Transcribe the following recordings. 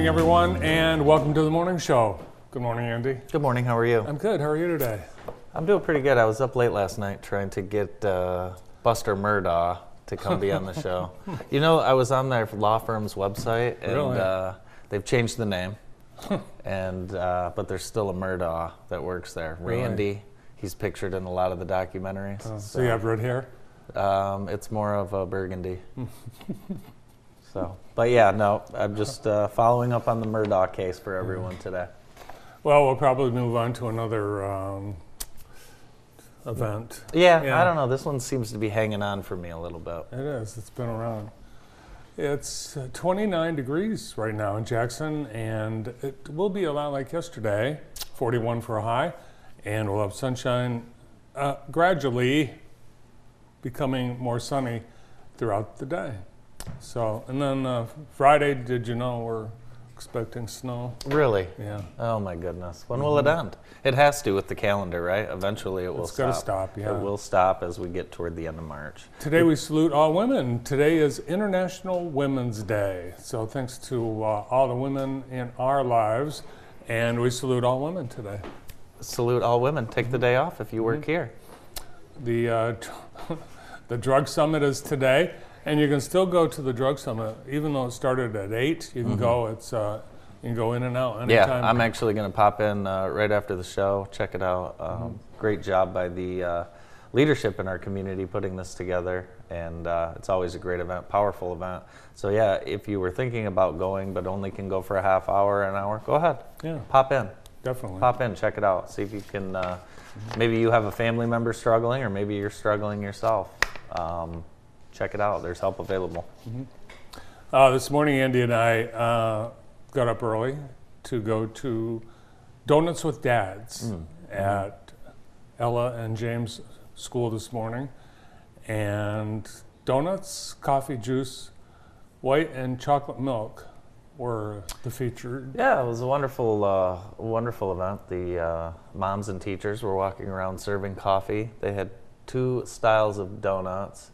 Morning, everyone, and welcome to the morning show. Good morning, Andy. Good morning. How are you? I'm good. How are you today? I'm doing pretty good. I was up late last night trying to get uh, Buster Murdaugh to come be on the show. You know, I was on their law firm's website, and Really? uh, they've changed the name, and uh, but there's still a Murdaugh that works there. Really? Randy. He's pictured in a lot of the documentaries. So you have red hair? Um, it's more of a burgundy. so, but yeah, no, I'm just uh, following up on the Murdaugh case for everyone today. Well, we'll probably move on to another um, event. Yeah, Yeah. I don't know. This one seems to be hanging on for me a little bit. It is. It's been around. It's uh, 29 degrees right now in Jackson, and it will be a lot like yesterday 41 for a high, and we'll have sunshine uh, gradually becoming more sunny throughout the day. So, and then uh, Friday, did you know we're expecting snow? Really? Yeah. Oh my goodness. When will it end? It has to with the calendar, right? Eventually it will It's stop. gotta stop, yeah. Mm-hmm. It will stop as we get toward the end of March. Today we salute all women. Today is International Women's Day. So thanks to uh, all the women in our lives, and we salute all women today. Salute all women. Take the day off if you work Mm-hmm. here. The uh, the drug summit is today, and you can still go to the drug summit even though it started at eight. You can go. It's uh, you can go in and out anytime. Yeah. I'm actually going to pop in uh, right after the show. Check it out. Um, Mm-hmm. Great job by the uh, leadership in our community putting this together, and uh, it's always a great event, powerful event. So yeah, if you were thinking about going but only can go for a half hour, an hour, go ahead. Yeah. Pop in. Definitely. Pop in, check it out. See if you can. Uh, maybe you have a family member struggling, or maybe you're struggling yourself. Um, check it out. There's help available. Uh, this morning, Andy and I uh, got up early to go to Donuts with Dads at Ella and James School this morning. And donuts, coffee, juice, white, and chocolate milk were the featured. Yeah, it was a wonderful, uh, wonderful event. The uh, moms and teachers were walking around serving coffee. They had two styles of donuts.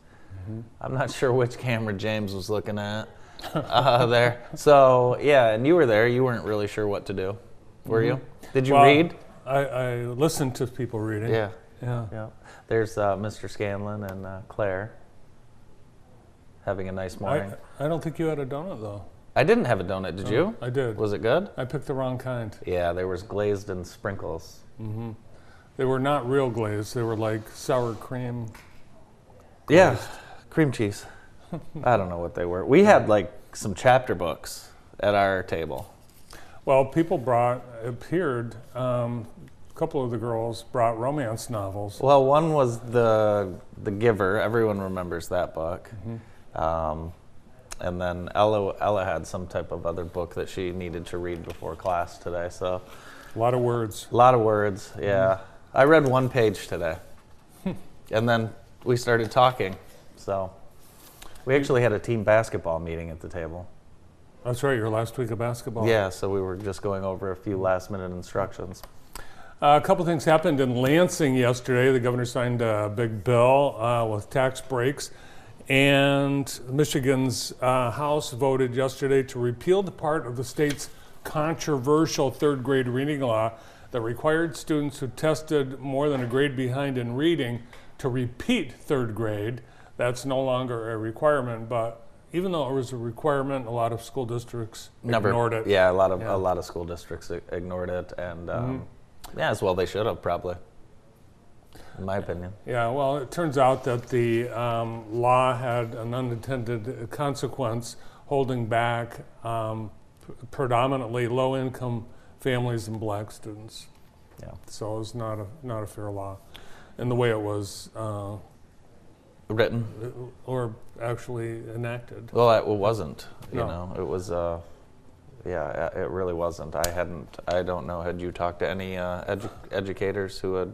I'm not sure which camera James was looking at uh, there. So yeah, and you were there. You weren't really sure what to do, were you? Did you Well, read? I, I listened to people reading. Yeah. Yeah. Yeah. There's uh, Mr. Scanlon and uh, Claire having a nice morning. I, I don't think you had a donut, though. I, didn't have a donut, did you? I did. Was it good? I picked the wrong kind. Yeah, there was glazed and sprinkles. They were not real glazed, they were like sour cream. Yeah, cream cheese. I don't know what they were. We had like some chapter books at our table. Well, people brought, appeared, um, a couple of the girls brought romance novels. Well, one was the the Giver. Everyone remembers that book. Um, and then Ella Ella had some type of other book that she needed to read before class today. So A lot of words. a lot of words. Yeah, I read one page today, and then we started talking. So we actually had a team basketball meeting at the table. That's right, your last week of basketball. Yeah, so we were just going over a few last minute instructions. Uh, a couple things happened in Lansing yesterday. The governor signed a big bill uh, with tax breaks. And Michigan's uh, House voted yesterday to repeal the part of the state's controversial third grade reading law that required students who tested more than a grade behind in reading to repeat third grade. That's no longer a requirement, but even though it was a requirement, a lot of school districts Never ignored it. Yeah, a lot of Yeah. Mm-hmm. a lot of school districts ignored it, and um, yeah, as well they should have probably, in my opinion. Yeah, well, it turns out that the um, law had an unintended consequence, holding back um, p- predominantly low income families and black students. Yeah. So it's not a not a fair law, and the way it was, uh, Written. or actually enacted. Well, it wasn't. You No. know, it was. Uh, yeah, it really wasn't. I hadn't. I don't know. Had you talked to any uh, edu- educators who had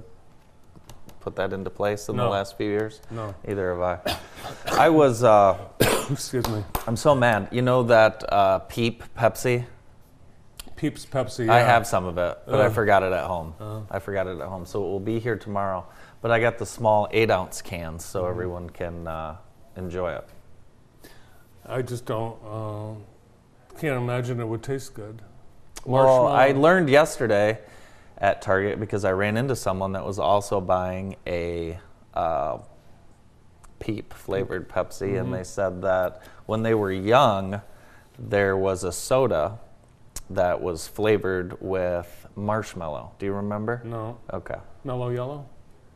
put that into place in the last few years? No, Either have I. I was. Uh, excuse me. I'm so mad. You know that uh, Peep Pepsi? Peeps Pepsi. I have some of it, but I Uh. forgot it at home. Uh. I forgot it at home, so it will be here tomorrow. But I got the small eight ounce cans, so Mm-hmm. everyone can uh, enjoy it. I just don't. Uh, can't imagine it would taste good. Well, I learned yesterday at Target because I ran into someone that was also buying a uh, Peep flavored Pepsi, and they said that when they were young, there was a soda that was flavored with marshmallow. Do you remember? No, Okay. mellow yellow.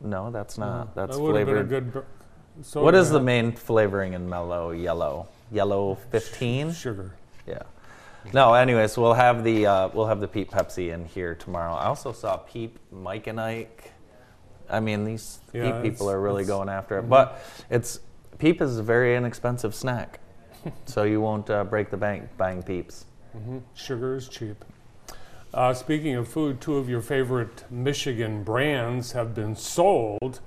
No, that's not. That's that would have been a flavored. good. br- soda what is the main flavoring in mellow yellow? Yellow 15? sugar? Yeah. No, anyways, we'll have the uh, we'll have the Peep Pepsi in here tomorrow. I also saw Peep Mike and Ike. I mean, these Yeah, Peep it's- people are really it's- mm-hmm. going after it, but it's Peep is a very inexpensive snack, so you won't uh, break the bank buying Peeps. hmm Sugar is cheap. Uh, speaking of food, two of your favorite Michigan brands have been sold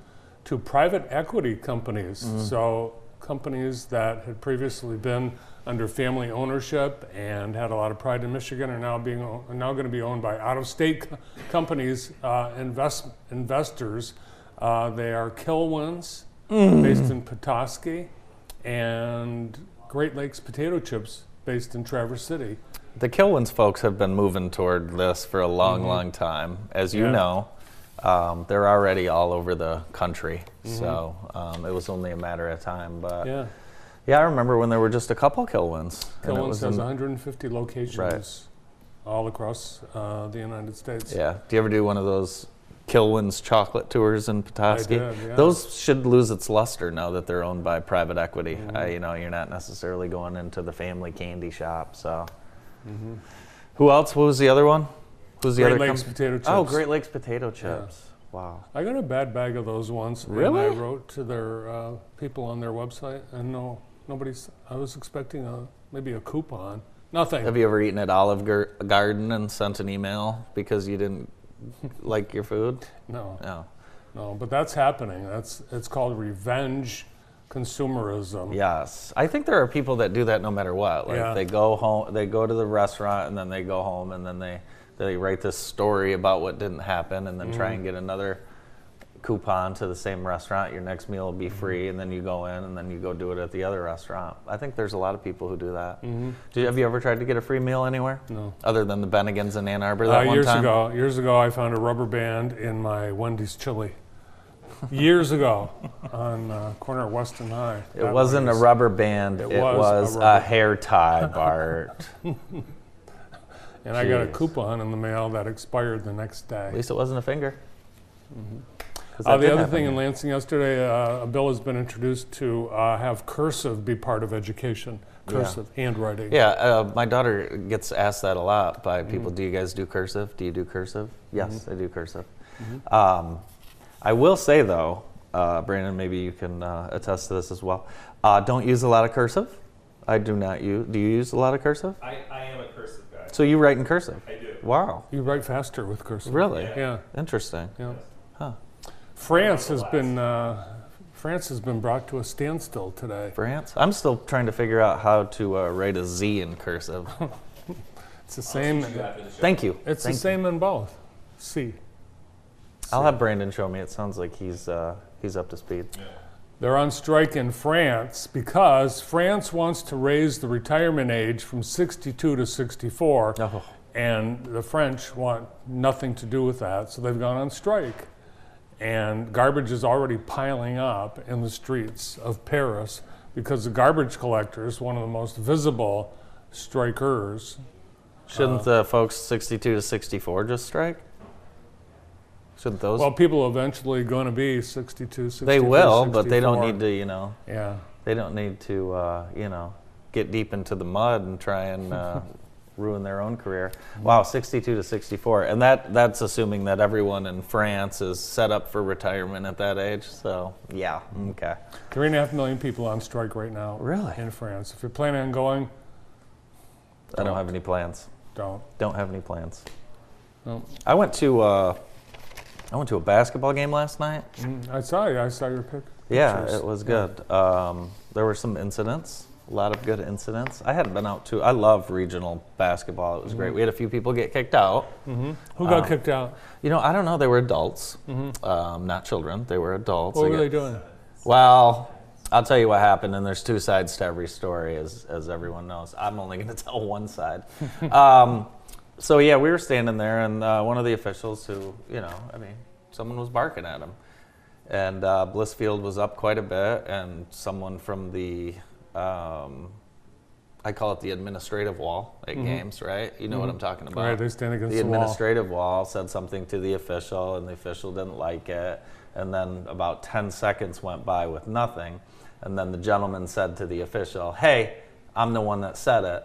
to private equity companies. Mm-hmm. So, companies that had previously been under family ownership and had a lot of pride in Michigan are now being are now going to be owned by out-of-state co- companies, uh, invest, investors. Uh, they are Kilwins, Mm. based in Petoskey, and Great Lakes Potato Chips, based in Traverse City. The Kilwins folks have been moving toward this for a long, long time, as you Mm-hmm. Yeah. know. Um, they're already all over the country, Mm-hmm. so um, it was only a matter of time. But Yeah. Yeah, I remember when there were just a couple Kilwins. Kilwins has in- 150 locations all across uh, the United States. Yeah. Do you ever do one of those Kilwins chocolate tours in Petoskey? did, yeah. Those should lose its luster now that they're owned by private equity. Mm-hmm. Uh, you know, you're not necessarily going into the family candy shop. So, Mm-hmm. who else? What was the other one? Who's the Great other? Lakes com- potato chips. Oh, Great Lakes potato chips. Wow. I got a bad bag of those once. And I wrote to their uh, people on their website, and no, nobody's. I was expecting a maybe a coupon. Nothing. Have you ever eaten at Olive Gar- Garden and sent an email because you didn't like your food? no, No. no. But that's happening. That's it's called revenge consumerism. Yes, I think there are people that do that no matter what. Like Yeah. they go home, they go to the restaurant, and then they go home, and then they they write this story about what didn't happen, and then Mm-hmm. try and get another coupon to the same restaurant. Your next meal will be Mm-hmm. free, and then you go in, and then you go do it at the other restaurant. I think there's a lot of people who do that. Mm-hmm. Do you, have you ever tried to get a free meal anywhere No. other than the Bennigan's in Ann Arbor that Uh, one years time? ago, years ago, I found a rubber band in my Wendy's chili. Years ago, on uh, corner of Weston High. It That wasn't a rubber band. It, It was was, a a, hair tie, Bart. And I got a coupon in the mail that expired the next day. At least it wasn't a finger. 'Cause Uh, the other thing in. Lansing yesterday, uh, a bill has been introduced to uh, have cursive be part of education. Yeah. Cursive, handwriting. Yeah, uh, my daughter gets asked that a lot by Mm-hmm. people. Do you guys do cursive? Do you do cursive? Yes, I do cursive. Mm-hmm. Um, I will say though, uh, Brandon, maybe you can uh, attest to this as well. Uh, don't use a lot of cursive. I do not use. Do you use a lot of cursive? I, I am a cursive guy. So you write in cursive? I do. Wow, You write faster with cursive. really? Yeah. Interesting. yeah. Huh. France has been uh, France has been brought to a standstill today. France. I'm still trying to figure out how to uh, write a Z in cursive. It's the same. Thank you. It's Thank the same in both. C. You. I'll have Brandon show me. It sounds like he's uh, he's up to speed. They're on strike in France because France wants to raise the retirement age from 62 to 64. Oh. And the French want nothing to do with that, so they've gone on strike. And garbage is already piling up in the streets of Paris because the garbage collectors, one of the most visible strikers, Shouldn't the folks 62 to 64 just strike? Shouldn't those? well, people are eventually going to be 62, 63, they will, but they don't need to, you know, Yeah. they don't need to, uh, you know, get deep into the mud and try and uh, ruin their own career. Wow, 62 to 64, and that that's assuming that everyone in France is set up for retirement at that age. So yeah, okay. Three and a half million people on strike right now. Really? In France. If you're planning on going, I don't have any plans. don't. Don't have any plans. No. I went to uh, I went to a basketball game last night. Mm, I saw you. I saw your pic. Yeah, pictures. it was good. Um, there were some incidents, a lot of good incidents. I hadn't been out to. I love regional basketball. It was great. We had a few people get kicked out. Who got kicked out? You know, I don't know. They were adults, um, not children. They were adults. What They were got- they doing? Well, I'll tell you what happened, and there's two sides to every story, as, as everyone knows. I'm only going to tell one side. so, yeah, we were standing there, and uh, one of the officials who, you know, I mean, someone was barking at him. And uh, Blissfield was up quite a bit, and someone from the, um, I call it the administrative wall at games, right? You know what I'm talking about. Right, they stand against the the wall. administrative wall said something to the official, and the official didn't like it. And then about 10 seconds went by with nothing. And then the gentleman said to the official, Hey, I'm the one that said it.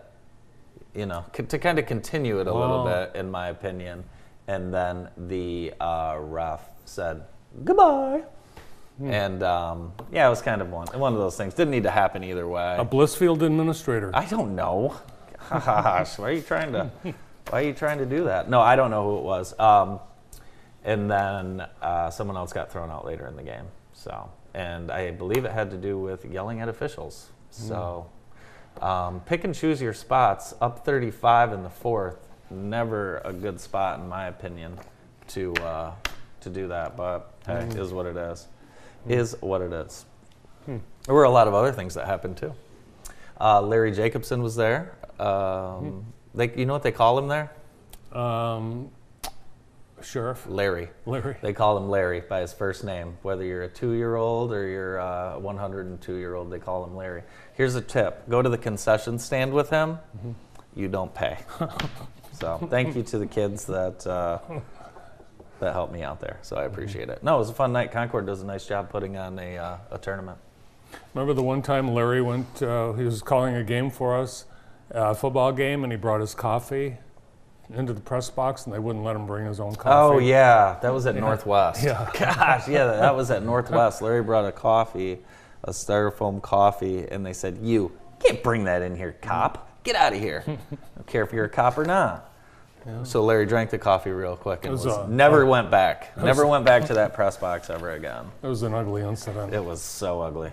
You know, c- to kind of continue it a little bit, in my opinion. And then the uh, ref said, Goodbye. Hmm. And um, yeah, it was kind of one, one of those things. Didn't need to happen either way. A Blissfield administrator. I don't know. Gosh, why are you trying to? Why are you trying to do that? No, I don't know who it was. Um, and then uh, someone else got thrown out later in the game. So, and I believe it had to do with yelling at officials. So, um, pick and choose your spots. Up 35 in the fourth, never a good spot in my opinion to uh, to do that. But hey, is what it is. Is what it is. There were a lot of other things that happened too. Uh, Larry Jacobson was there. Um, they, you know what they call him there? Um, sheriff Larry. Larry. They call him Larry by his first name. Whether you're a two-year-old or you're a 102-year-old, they call him Larry. Here's a tip: go to the concession stand with him. You don't pay. so thank you to the kids that uh, that helped me out there. So I appreciate it. No, it was a fun night. Concord does a nice job putting on a uh, a tournament. Remember the one time Larry went, uh, he was calling a game for us, a football game, and he brought his coffee into the press box and they wouldn't let him bring his own coffee. Oh yeah, that was at Northwest. Yeah. Gosh, yeah, that was at Northwest. Larry brought a coffee, a styrofoam coffee, and they said, "You can't bring that in here, cop. Get out of here. I don't care if you're a cop or not." So Larry drank the coffee real quick and was, was, uh, never went back. Never went back to that press box ever again. It was an ugly incident. It was so ugly.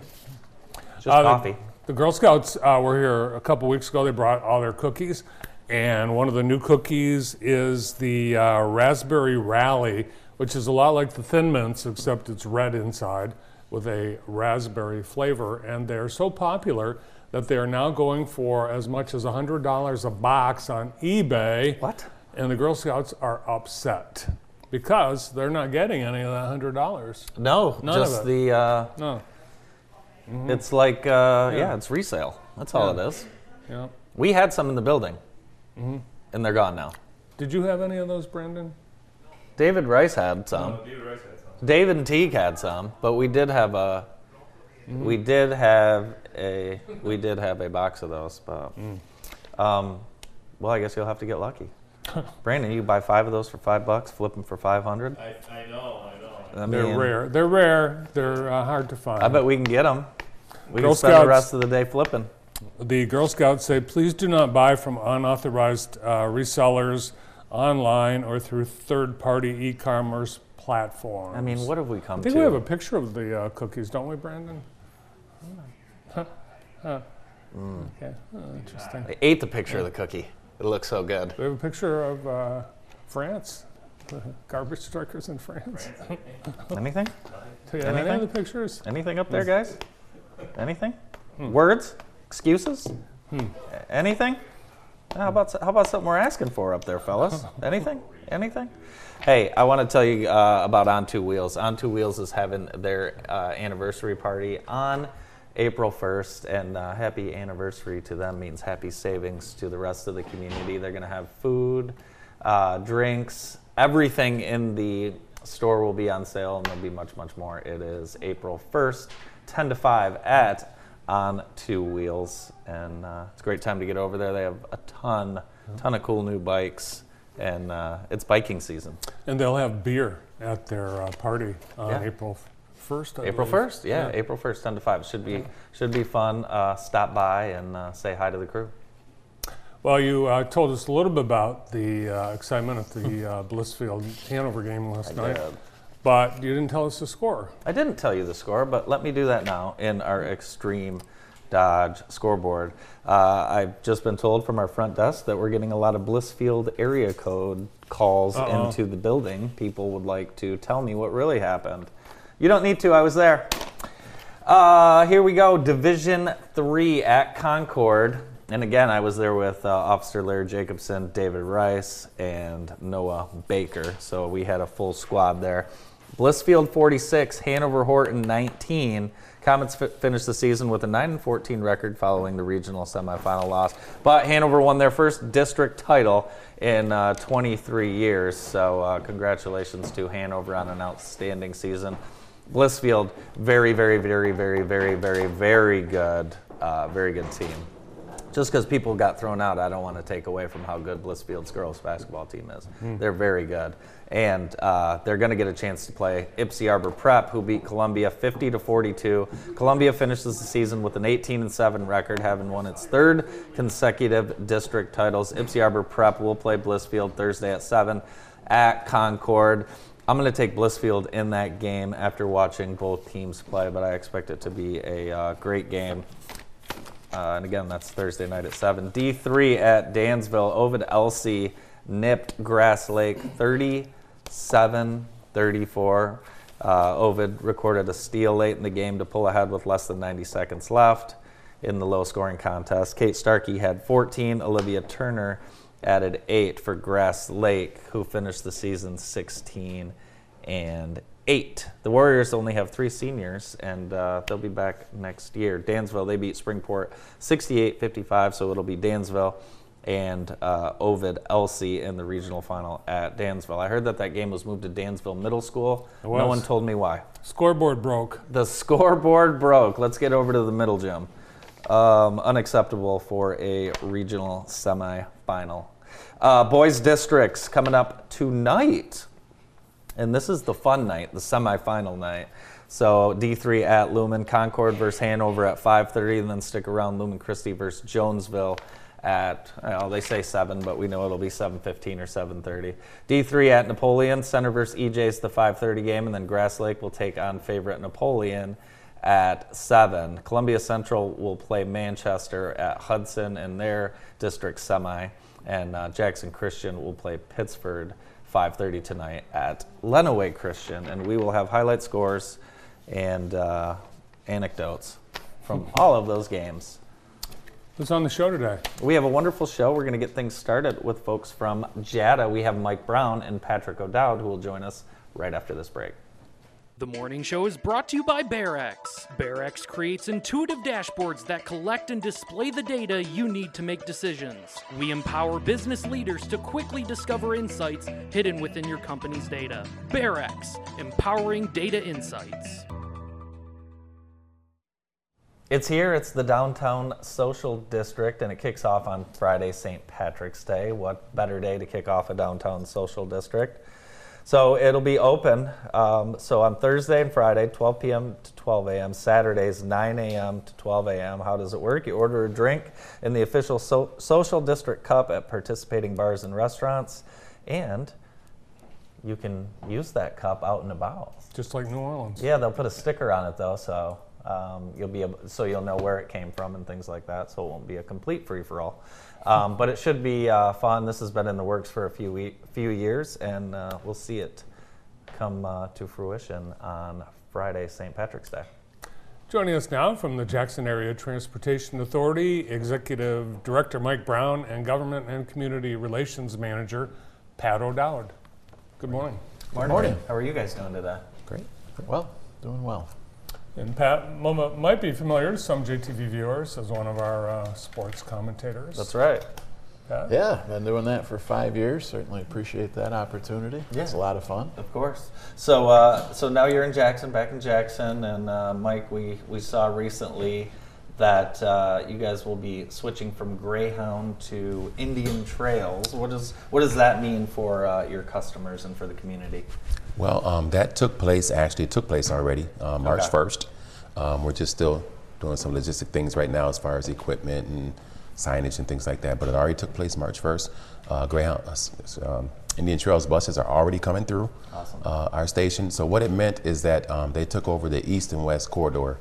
Just Uh, the- coffee. The, Girl Scouts uh, were here a couple weeks ago. They brought all their cookies, and one of the new cookies is the uh, Raspberry Rally, which is a lot like the Thin Mints, except it's red inside with a raspberry flavor. And they're so popular that they are now going for as much as $100 a box on eBay. What? And the Girl Scouts are upset because they're not getting any of that $100. No, None just the. Uh, No. It's like, uh, yeah. Yeah. it's resale. That's all Yeah. it is. Yeah. We had some in the building, Mm-hmm. and they're gone now. Did you have any of those, Brandon? David Rice had some. David Rice had some. and Teague had some, but we did have a we did have a we did have a box of those, but um, well, I guess you'll have to get lucky. Brandon, you buy five of those for five bucks, flip them for five hundred. I, I know, I know. I They're rare. They're rare. They're uh, hard to find. I bet we can get them. We Girl can spend the rest of the day flipping. The Girl Scouts say, please do not buy from unauthorized uh, resellers online or through third-party e-commerce platforms. I mean, what have we come to? I think to? we have a picture of the uh, cookies, don't we, Brandon? Huh. Huh. Mm. Okay. Oh, interesting. I ate the picture of the cookie. It looks so good. We have a picture of uh, France, the garbage truckers in France. Anything? Do you have any Anything? of the pictures? Anything up there, guys? Anything? Words? Excuses? A- Anything? How about how about something we're asking for up there, fellas? Anything? Anything? Hey, I want to tell you uh, about On Two Wheels. On Two Wheels is having their uh, anniversary party on April 1st, and uh, happy anniversary to them means happy savings to the rest of the community. They're going to have food, uh, drinks, everything in the store will be on sale, and there'll be much, much more. It is April 1st, 10 to 5 at On Two Wheels, and uh, it's a great time to get over there. They have a ton ton of cool new bikes, and uh, it's biking season. And they'll have beer at their uh, party on Yeah. April first. April first, yeah, April first, ten to five. Should be should be fun. Uh, stop by and uh, say hi to the crew. Well, you uh, told us a little bit about the uh, excitement at the uh, Blissfield Hanover game last night, did. But you didn't tell us the score. I didn't tell you the score, but let me do that now in our Extreme Dodge scoreboard. Uh, I've just been told from our front desk that we're getting a lot of Blissfield area code calls Uh-oh. into the building. People would like to tell me what really happened. You don't need to, I was there. Uh, here we go, Division 3 at Concord. And again, I was there with uh, Officer Larry Jacobson, David Rice, and Noah Baker. So we had a full squad there. Blissfield 46, Hanover Horton 19. Comets fi- finished the season with a 9 and 14 record following the regional semifinal loss. But Hanover won their first district title in uh, 23 years. So uh, congratulations to Hanover on an outstanding season. Blissfield, very, very, very, very, very, very, very good, uh, very good team. Just because people got thrown out, I don't want to take away from how good Blissfield's girls basketball team is. They're very good, and uh, they're going to get a chance to play Ypsi Arbor Prep, who beat Columbia 50 to 42. Columbia finishes the season with an 18 and 7 record, having won its third consecutive district titles. Ypsi Arbor Prep will play Blissfield Thursday at 7 at Concord. I'm going to take Blissfield in that game after watching both teams play, but I expect it to be a uh, great game. Uh, and again, that's Thursday night at 7. D3 at Dansville. Ovid-Elsie nipped Grass Lake 37 34. Uh, Ovid recorded a steal late in the game to pull ahead with less than 90 seconds left in the low scoring contest. Kate Starkey had 14. Olivia Turner added 8 for Grass Lake, who finished the season 16 and 8. The Warriors only have three seniors, and uh, they'll be back next year. Dansville, they beat Springport 68 55, so it'll be Dansville and uh, Ovid LC in the regional final at Dansville. I heard that that game was moved to Dansville Middle School. It No one told me why. Scoreboard broke. The scoreboard broke. Let's get over to the middle gym. Um, unacceptable for a regional semifinal. Uh, boys districts coming up tonight. And this is the fun night, the semifinal night. So D3 at Lumen, Concord versus Hanover at 5:30, and then stick around Lumen Christi versus Jonesville at well, they say seven, but we know it'll be 7:15 or 7:30. D3 at Napoleon, Center versus EJ's the 5:30 game, and then Grass Lake will take on favorite Napoleon at seven. Columbia Central will play Manchester at Hudson in their district semi, and uh, Jackson Christian will play Pittsford 5:30 tonight at Lenawee Christian, and we will have highlight scores and uh, anecdotes from all of those games. Who's on the show today? We have a wonderful show. We're going to get things started with folks from JATA. We have Mike Brown and Patrick O'Dowd who will join us right after this break. The morning show is brought to you by BearX. BearX creates intuitive dashboards that collect and display the data you need to make decisions. We empower business leaders to quickly discover insights hidden within your company's data. BearX, empowering data insights. It's here. It's the downtown social district, and it kicks off on Friday, St. Patrick's Day. What better day to kick off a downtown social district? So it'll be open. Um, so on Thursday and Friday, 12 p.m. to 12 a.m. Saturdays, 9 a.m. to 12 a.m. How does it work? You order a drink in the official so- social district cup at participating bars and restaurants, and you can use that cup out and about. Just like New Orleans. Yeah, they'll put a sticker on it though, so um, you'll be able, so you'll know where it came from and things like that. So it won't be a complete free for all, um, but it should be uh, fun. This has been in the works for a few we- few years, and uh, we'll see it come uh, to fruition on Friday, St. Patrick's Day. Joining us now from the Jackson Area Transportation Authority, Executive Director Mike Brown and Government and Community Relations Manager Pat O'Dowd. Good morning. Morning. How are you guys doing today? Great. Well, doing well. And Pat Mama might be familiar to some JTV viewers as one of our uh, sports commentators. That's right. Pat? Yeah, been doing that for five years. Certainly appreciate that opportunity. Yeah. It's a lot of fun. Of course. So, uh, so now you're in Jackson, back in Jackson, and uh, Mike, we we saw recently that uh, you guys will be switching from Greyhound to Indian Trails. What does what does that mean for uh, your customers and for the community? Well, um, that took place, actually, it took place already, uh, March Okay. 1st. Um, we're just still doing some logistic things right now as far as equipment and signage and things like that, but it already took place March 1st. Uh, Greyhound, uh, um, Indian Trails buses are already coming through Awesome. uh, our station. So, what it meant is that um, they took over the east and west corridor.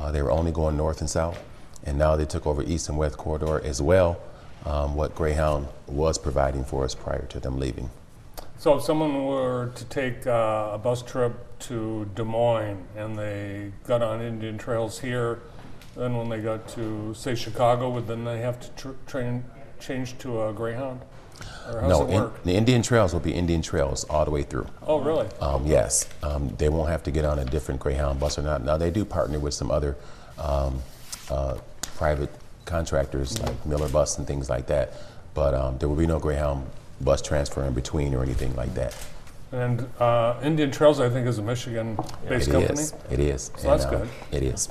Uh, they were only going north and south, and now they took over east and west corridor as well, um, what Greyhound was providing for us prior to them leaving. So if someone were to take uh, a bus trip to Des Moines and they got on Indian Trails here, then when they got to say Chicago, would then they have to tr- train change to a Greyhound? Or how does no, in- the Indian Trails will be Indian Trails all the way through. oh, really? Um, yes, um, they won't have to get on a different Greyhound bus or not. Now they do partner with some other um, uh, private contractors like Miller Bus and things like that, but um, there will be no Greyhound bus transfer in between or anything like that. And uh, Indian Trails, I think, is a Michigan-based It company. is. It is. So that's uh, good. It is.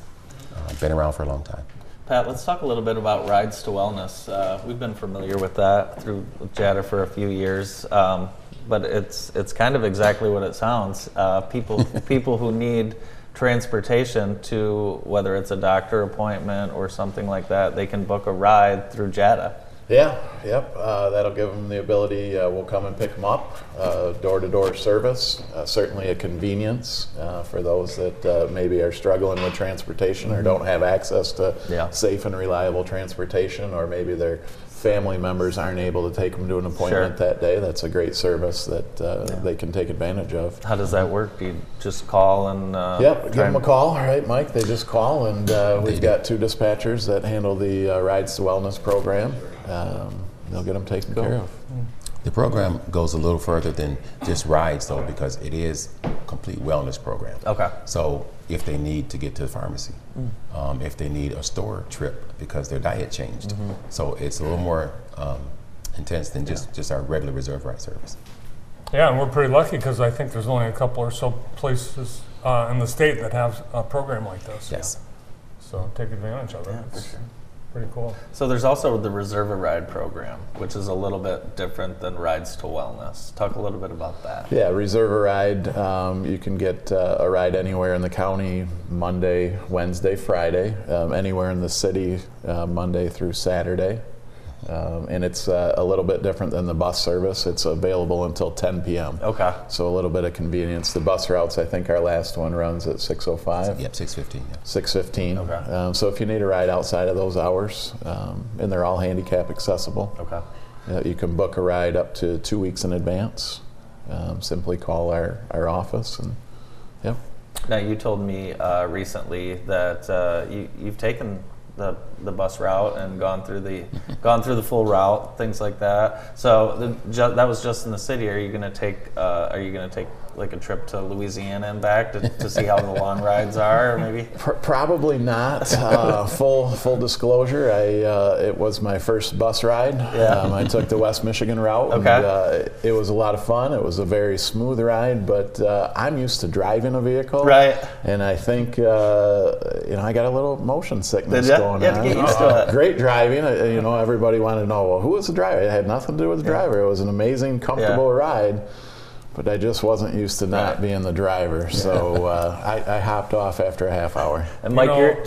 Uh, been around for a long time. Pat, let's talk a little bit about Rides to Wellness. Uh, we've been familiar with that through JATA for a few years, um, but it's it's kind of exactly what it sounds. Uh, people people who need transportation to whether it's a doctor appointment or something like that, they can book a ride through JATA. Yeah, yep. Uh, that'll give them the ability. Uh, we'll come and pick them up. Door to door service. Uh, certainly a convenience uh, for those that uh, maybe are struggling with transportation or don't have access to Yeah. safe and reliable transportation, or maybe their family members aren't able to take them to an appointment Sure. that day. That's a great service that uh, they can take advantage of. How does that work? Do you just call and uh, Yep, give them a call. All right, Mike. They just call, and uh, we've got two dispatchers that handle the uh, Rides to Wellness program. Um, they'll get them taken care of. The program goes a little further than just rides, though, because it is a complete wellness program. Okay. So if they need to get to the pharmacy, Mm. um, if they need a store trip because their diet changed, Mm-hmm. so it's a little more um, intense than just, just our regular reserve ride service. Yeah, and we're pretty lucky because I think there's only a couple or so places uh, in the state that have a program like this. Yes. So take advantage of it. Yeah, for sure. Pretty cool. So there's also the Reserve a Ride program, which is a little bit different than Rides to Wellness. Talk a little bit about that. Yeah, reserve a ride. Um, you can get uh, a ride anywhere in the county Monday, Wednesday, Friday, um, anywhere in the city uh, Monday through Saturday. Um, and it's uh, a little bit different than the bus service. It's available until 10 p.m. Okay. So a little bit of convenience. The bus routes, I think our last one runs at 6:05. Yep, 615. Yeah. 6:15. Okay. Um, so if you need a ride outside of those hours, um, and they're all handicap accessible, Okay. uh, you can book a ride up to two weeks in advance. Um, simply call our, our office and yep. Now you told me uh, recently that uh, you, you've taken the, the bus route and gone through the gone through the full route, things like that. So the, ju- that was just in the city. Are you going to take uh, Are you going to take like a trip to Louisiana and back to, to see how the long rides are, or maybe? Probably not. Uh, full full disclosure, I uh, it was my first bus ride. Yeah. Um, I took the West Michigan route. And, Okay. uh, it was a lot of fun. It was a very smooth ride, but uh, I'm used to driving a vehicle. Right. And I think uh, you know I got a little motion sickness going had on. get used to it. Great driving. Uh, you know, everybody wanted to know well who was the driver. It had nothing to do with the driver. It was an amazing, comfortable ride. But I just wasn't used to not Right. being the driver, so uh, I, I hopped off after a half hour. And You Mike, know, you're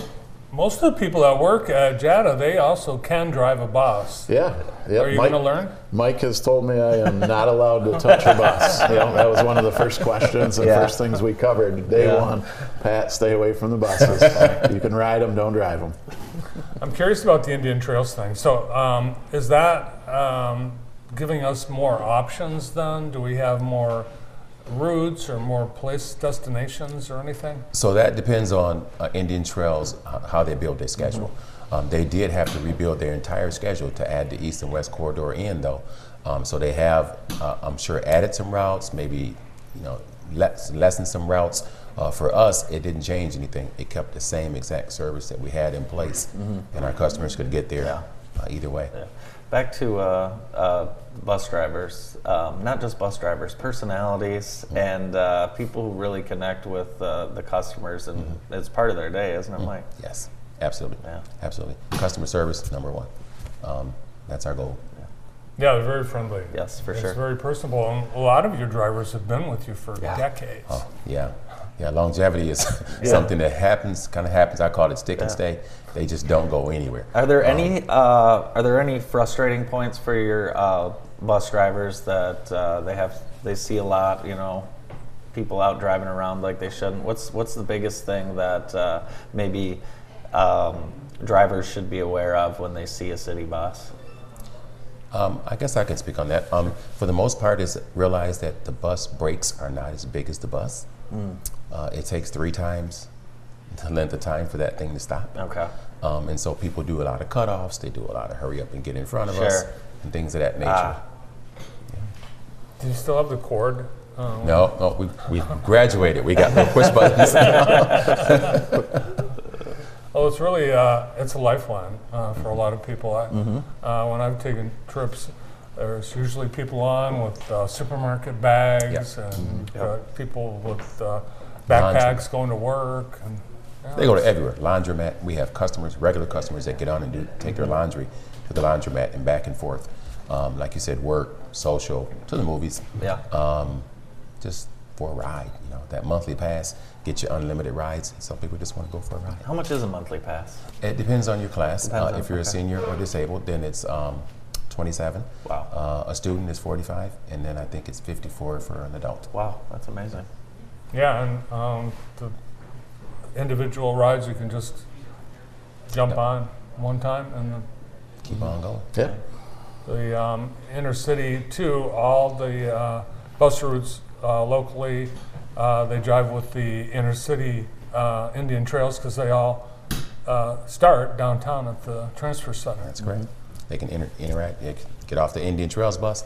most of the people that work at JATA, they also can drive a bus. Yeah, yeah. Are you Mike, going to learn? Mike has told me I am not allowed to touch a bus. You know, that was one of the first questions and Yeah. first things we covered. Day Yeah. one, Pat, stay away from the buses. you can ride them, don't drive them. I'm curious about the Indian Trails thing. So, um, is that um, giving us more options then? Do we have more routes or more place destinations or anything? So that depends on uh, Indian Trails, uh, how they build their schedule. Um, they did have to rebuild their entire schedule to add the east and west corridor in, though. Um, so they have, uh, I'm sure, added some routes, maybe, you know, less, lessened some routes. Uh, for us, it didn't change anything. It kept the same exact service that we had in place, and our customers could get there Yeah. uh, either way. Yeah. Back to uh, uh, bus drivers, um, not just bus drivers, personalities and uh, people who really connect with uh, the customers, and it's part of their day, isn't it, Mike? Yes, Absolutely. Yeah. Absolutely. Customer service, number one. Um, that's our goal. Yeah, they're very friendly. Yes, for it's sure. very personable. And a lot of your drivers have been with you for Yeah. decades. Oh, yeah. Yeah, longevity is something that happens, kind of happens. I call it stick and stay. They just don't go anywhere. Are there any uh, are there any frustrating points for your uh, bus drivers that uh, they have they see a lot? You know, people out driving around like they shouldn't. What's what's the biggest thing that uh, maybe um, drivers should be aware of when they see a city bus? Um, I guess I can speak on that. Um, for the most part, is realize that the bus brakes are not as big as the bus. Uh, it takes three times the length of time for that thing to stop. Okay. Um, and so people do a lot of cutoffs. They do a lot of hurry up and get in front of us and things of that nature. Ah. Do you still have the cord? Um, No, no, we, we graduated. We got no push buttons. Oh, it's really uh, it's a lifeline uh, for a lot of people. I, Mm-hmm. uh, when I've taken trips, there's usually people on with uh, supermarket bags and Mm-hmm. uh, people with uh, backpacks going to work. And, yeah, They go to everywhere. Laundromat. We have customers, regular customers that get on and do take their laundry to the laundromat and back and forth. Um, like you said, work, social, to the movies. Yeah. Um, just for a ride. You know, that monthly pass get you unlimited rides. Some people just want to go for a ride. How much is a monthly pass? It depends on your class. Uh, on- if you're a senior or disabled, then it's um, 27. Wow. Uh, a student is 45, and then I think it's 54 for an adult. Wow, that's amazing. yeah, and um, the individual rides you can just jump Yep. on one time and the Keep on going. Yeah. the um, inner city too. All the uh, bus routes uh, locally, uh, they drive with the inner city uh, Indian trails because they all uh, start downtown at the transfer center. That's correct. They can inter- interact. They can get off the Indian Trails bus,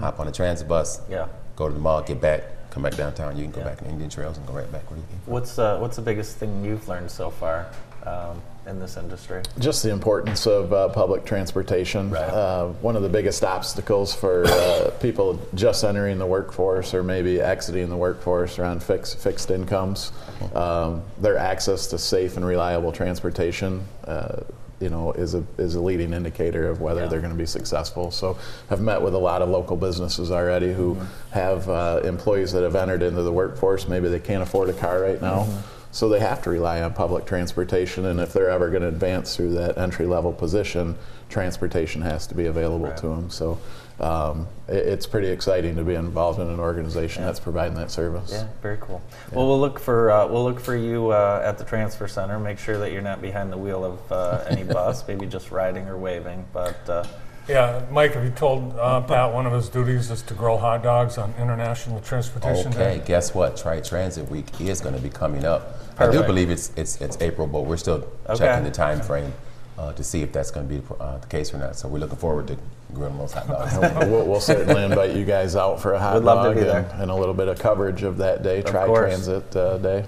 hop on a transit bus, Yeah. go to the mall, get back, come back downtown. You can go Yeah. back on Indian Trails and go right back where you came from. What's uh, what's the biggest thing you've learned so far um, in this industry? Just the importance of uh, public transportation. Right. Uh, one of the biggest obstacles for uh, people just entering the workforce or maybe exiting the workforce around on fixed fixed incomes. Um, their access to safe and reliable transportation, uh, you know, is a is a leading indicator of whether Yeah. they're going to be successful. So, I've met with a lot of local businesses already who have uh, employees that have entered into the workforce. Maybe they can't afford a car right now. So they have to rely on public transportation, and if they're ever going to advance through that entry level position, transportation has to be available Right. to them. So um, it, it's pretty exciting to be involved in an organization that's providing that service. Yeah, very cool. Well, we'll look for uh, we'll look for you uh, at the transfer center. Make sure that you're not behind the wheel of uh, any bus, maybe just riding or waving. But uh, Yeah, Mike, have you told uh, Pat one of his duties is to grill hot dogs on International Transportation Okay, Day? guess what? Try Transit Week is going to be coming up. I do believe it's it's it's April, but we're still Okay. checking the time frame uh, to see if that's going to be uh, the case or not. So we're looking forward to grilling hot dogs. we'll, we'll certainly invite you guys out for a hot Would love to dog be and, there. and a little bit of coverage of that day, Try Transit uh, Day.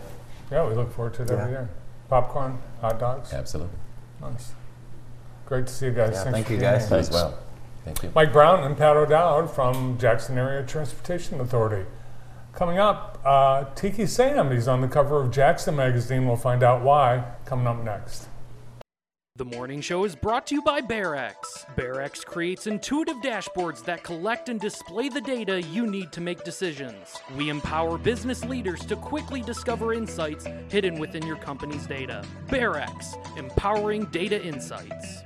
Yeah, we look forward to it every year. Popcorn, hot dogs. Absolutely. Nice. Great to see you guys. Yeah, thank you, guys. here. You as well. Thank you. Mike Brown and Pat O'Dowd from Jackson Area Transportation Authority. Coming up, uh, Tiki Sam. He's on the cover of Jackson Magazine. We'll find out why. Coming up next. The morning show is brought to you by BearX. BearX creates intuitive dashboards that collect and display the data you need to make decisions. We empower business leaders to quickly discover insights hidden within your company's data. BearX, empowering data insights.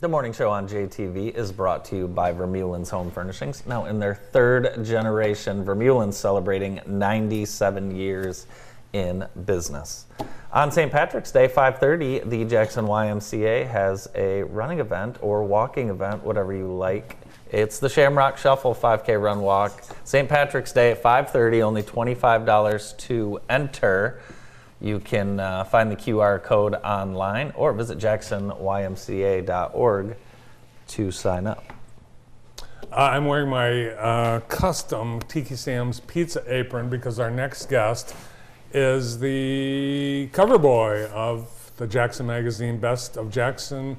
The morning show on JTV is brought to you by Vermeulen's Home Furnishings. Now, in their third generation, Vermeulen's celebrating 97 years in business. On St. Patrick's Day, 5:30, the Jackson YMCA has a running event or walking event, whatever you like. It's the Shamrock Shuffle 5K Run Walk. St. Patrick's Day at 5:30, only $25 to enter. You can uh, find the QR code online or visit jacksonymca.org to sign up. Uh, I'm wearing my uh, custom Tiki Sam's pizza apron because our next guest is the cover boy of the Jackson Magazine Best of Jackson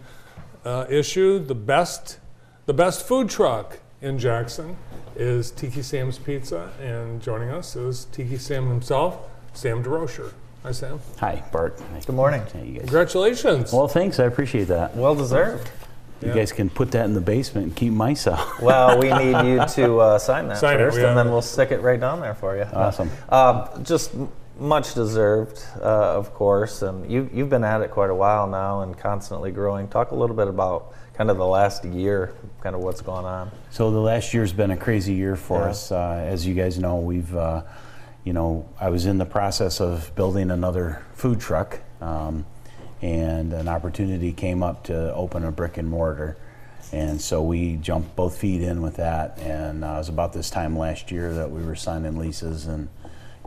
uh, issue. The best, the best food truck in Jackson is Tiki Sam's Pizza, and joining us is Tiki Sam himself, Sam DeRocher. Hi, Sam. Hi, Bart. Good morning. Hey, you guys. Congratulations. Well, thanks. I appreciate that. Well deserved. You Yeah. guys can put that in the basement and keep mice out. Well, we need you to uh, sign that Sign it, first, yeah. and then we'll stick it right down there for you. Awesome. Uh, just m- much deserved, uh, of course. And you, you've been at it quite a while now and constantly growing. Talk a little bit about kind of the last year, kind of what's going on. So the last year's been a crazy year for Yeah. us. Uh, as you guys know, we've, uh, you know, I was in the process of building another food truck, um, and an opportunity came up to open a brick and mortar. And so we jumped both feet in with that. And uh, it was about this time last year that we were signing leases and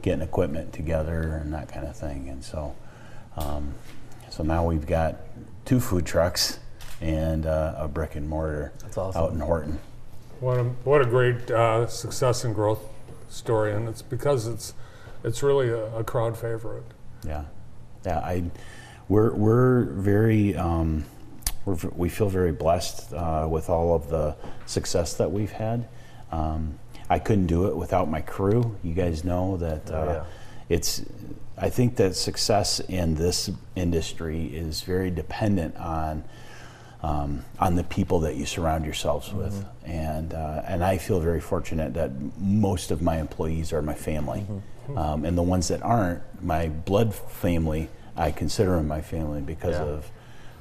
getting equipment together and that kind of thing. And so, um, so now we've got two food trucks and uh, a brick and mortar That's awesome. out in Horton. What a, what a great uh, success and growth story, and it's because it's it's really a, a crowd favorite. Yeah, yeah. I, we're we're very um, we're, v- we feel very blessed uh, with all of the success that we've had. Um, I couldn't do it without my crew. You guys know that uh, Oh, yeah. it's. I think that success in this industry is very dependent on um, on the people that you surround yourselves with. And, uh, and I feel very fortunate that most of my employees are my family. Um, and the ones that aren't, my blood family, I consider them my family because Yeah. of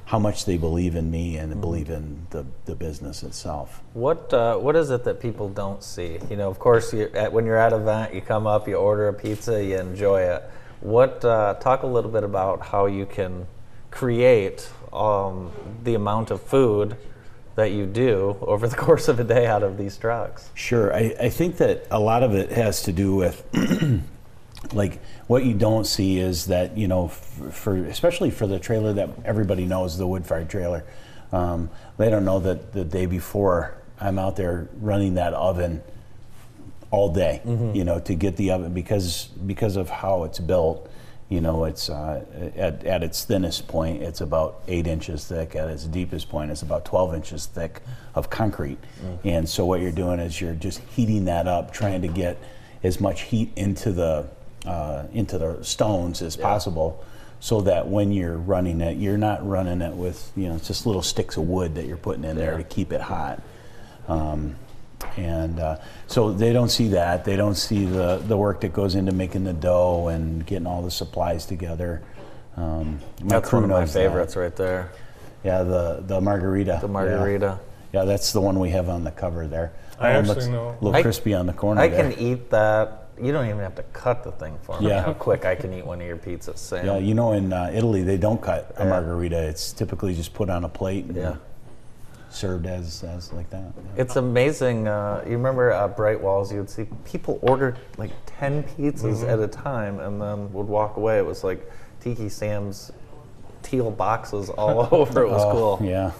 how much they believe in me and believe in the, the business itself. What uh, what is it that people don't see? You know, of course, you at, when you're at an event, you come up, you order a pizza, you enjoy it. What uh, talk a little bit about how you can create um, the amount of food that you do over the course of a day out of these trucks. Sure. I, I think that a lot of it has to do with like what you don't see is that you know f- for especially for the trailer that everybody knows the wood fired trailer um, they don't know that the day before i'm out there running that oven all day you know to get the oven because because of how it's built you know it's uh, at, at its thinnest point it's about eight inches thick. At its deepest point it's about 12 inches thick of concrete. And so what you're doing is you're just heating that up trying to get as much heat into the uh, into the stones as possible so that when you're running it you're not running it with you know just little sticks of wood that you're putting in there to keep it hot um, and uh, so they don't see that. They don't see the, the work that goes into making the dough and getting all the supplies together. Um, my That's crew one of my knows that. favorites right there. Yeah, the the margherita. The Yeah. margherita. Yeah, that's the one we have on the cover there. I actually looks know- A little I- crispy on the corner I there. can eat that. You don't even have to cut the thing for me. Yeah. How quick I can eat one of your pizzas, Sam. yeah, you know, in uh, Italy they don't cut a Yeah. margherita. It's typically just put on a plate and Yeah. served as as like that. Yeah. It's amazing. Uh, you remember uh, Bright Walls? You would see people order like ten pizzas Mm-hmm. at a time, and then would walk away. It was like Tiki Sam's teal boxes all over. It was Oh, cool. Yeah.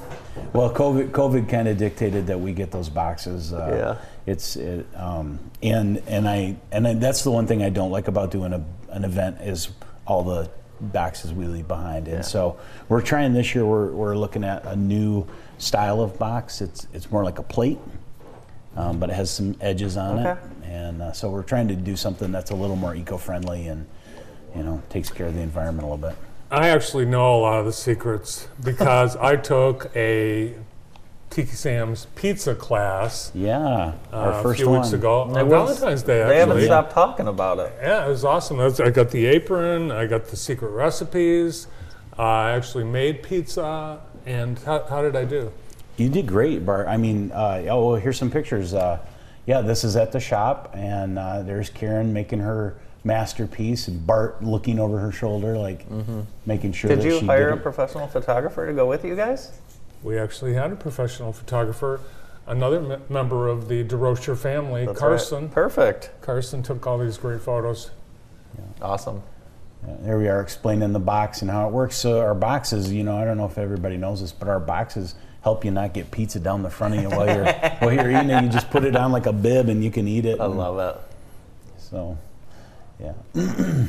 Well, COVID COVID kind of dictated that we get those boxes. Uh, Yeah. It's it, um, and and I and I, that's the one thing I don't like about doing a, an event is all the boxes we leave behind. And Yeah. so we're trying this year. We're we're looking at a new style of box. It's it's more like a plate. Um, but it has some edges on Okay. it, and uh, so we're trying to do something that's a little more eco-friendly and, you know, takes care of the environment a little bit. I actually know a lot of the secrets because I took a Tiki Sam's pizza class Yeah, uh, our a few one. weeks ago on was- Valentine's Day. They haven't stopped talking about it. yeah, it was awesome. I got the apron. I got the secret recipes. I actually made pizza. And how, how did I do? You did great, Bart. I mean, uh, oh, well, here's some pictures. Uh, yeah, this is at the shop, and uh, there's Karen making her masterpiece, and Bart looking over her shoulder, like making sure Did that you she hire did a it. professional photographer to go with you guys? We actually had a professional photographer, another me- member of the DeRocher family, That's right. Carson. Perfect. Carson took all these great photos. Awesome. Yeah, there we are explaining the box and how it works. So our boxes, you know, I don't know if everybody knows this, but our boxes help you not get pizza down the front of you while you're while you're eating it. You just put it on like a bib and you can eat it. I and love it. So, yeah.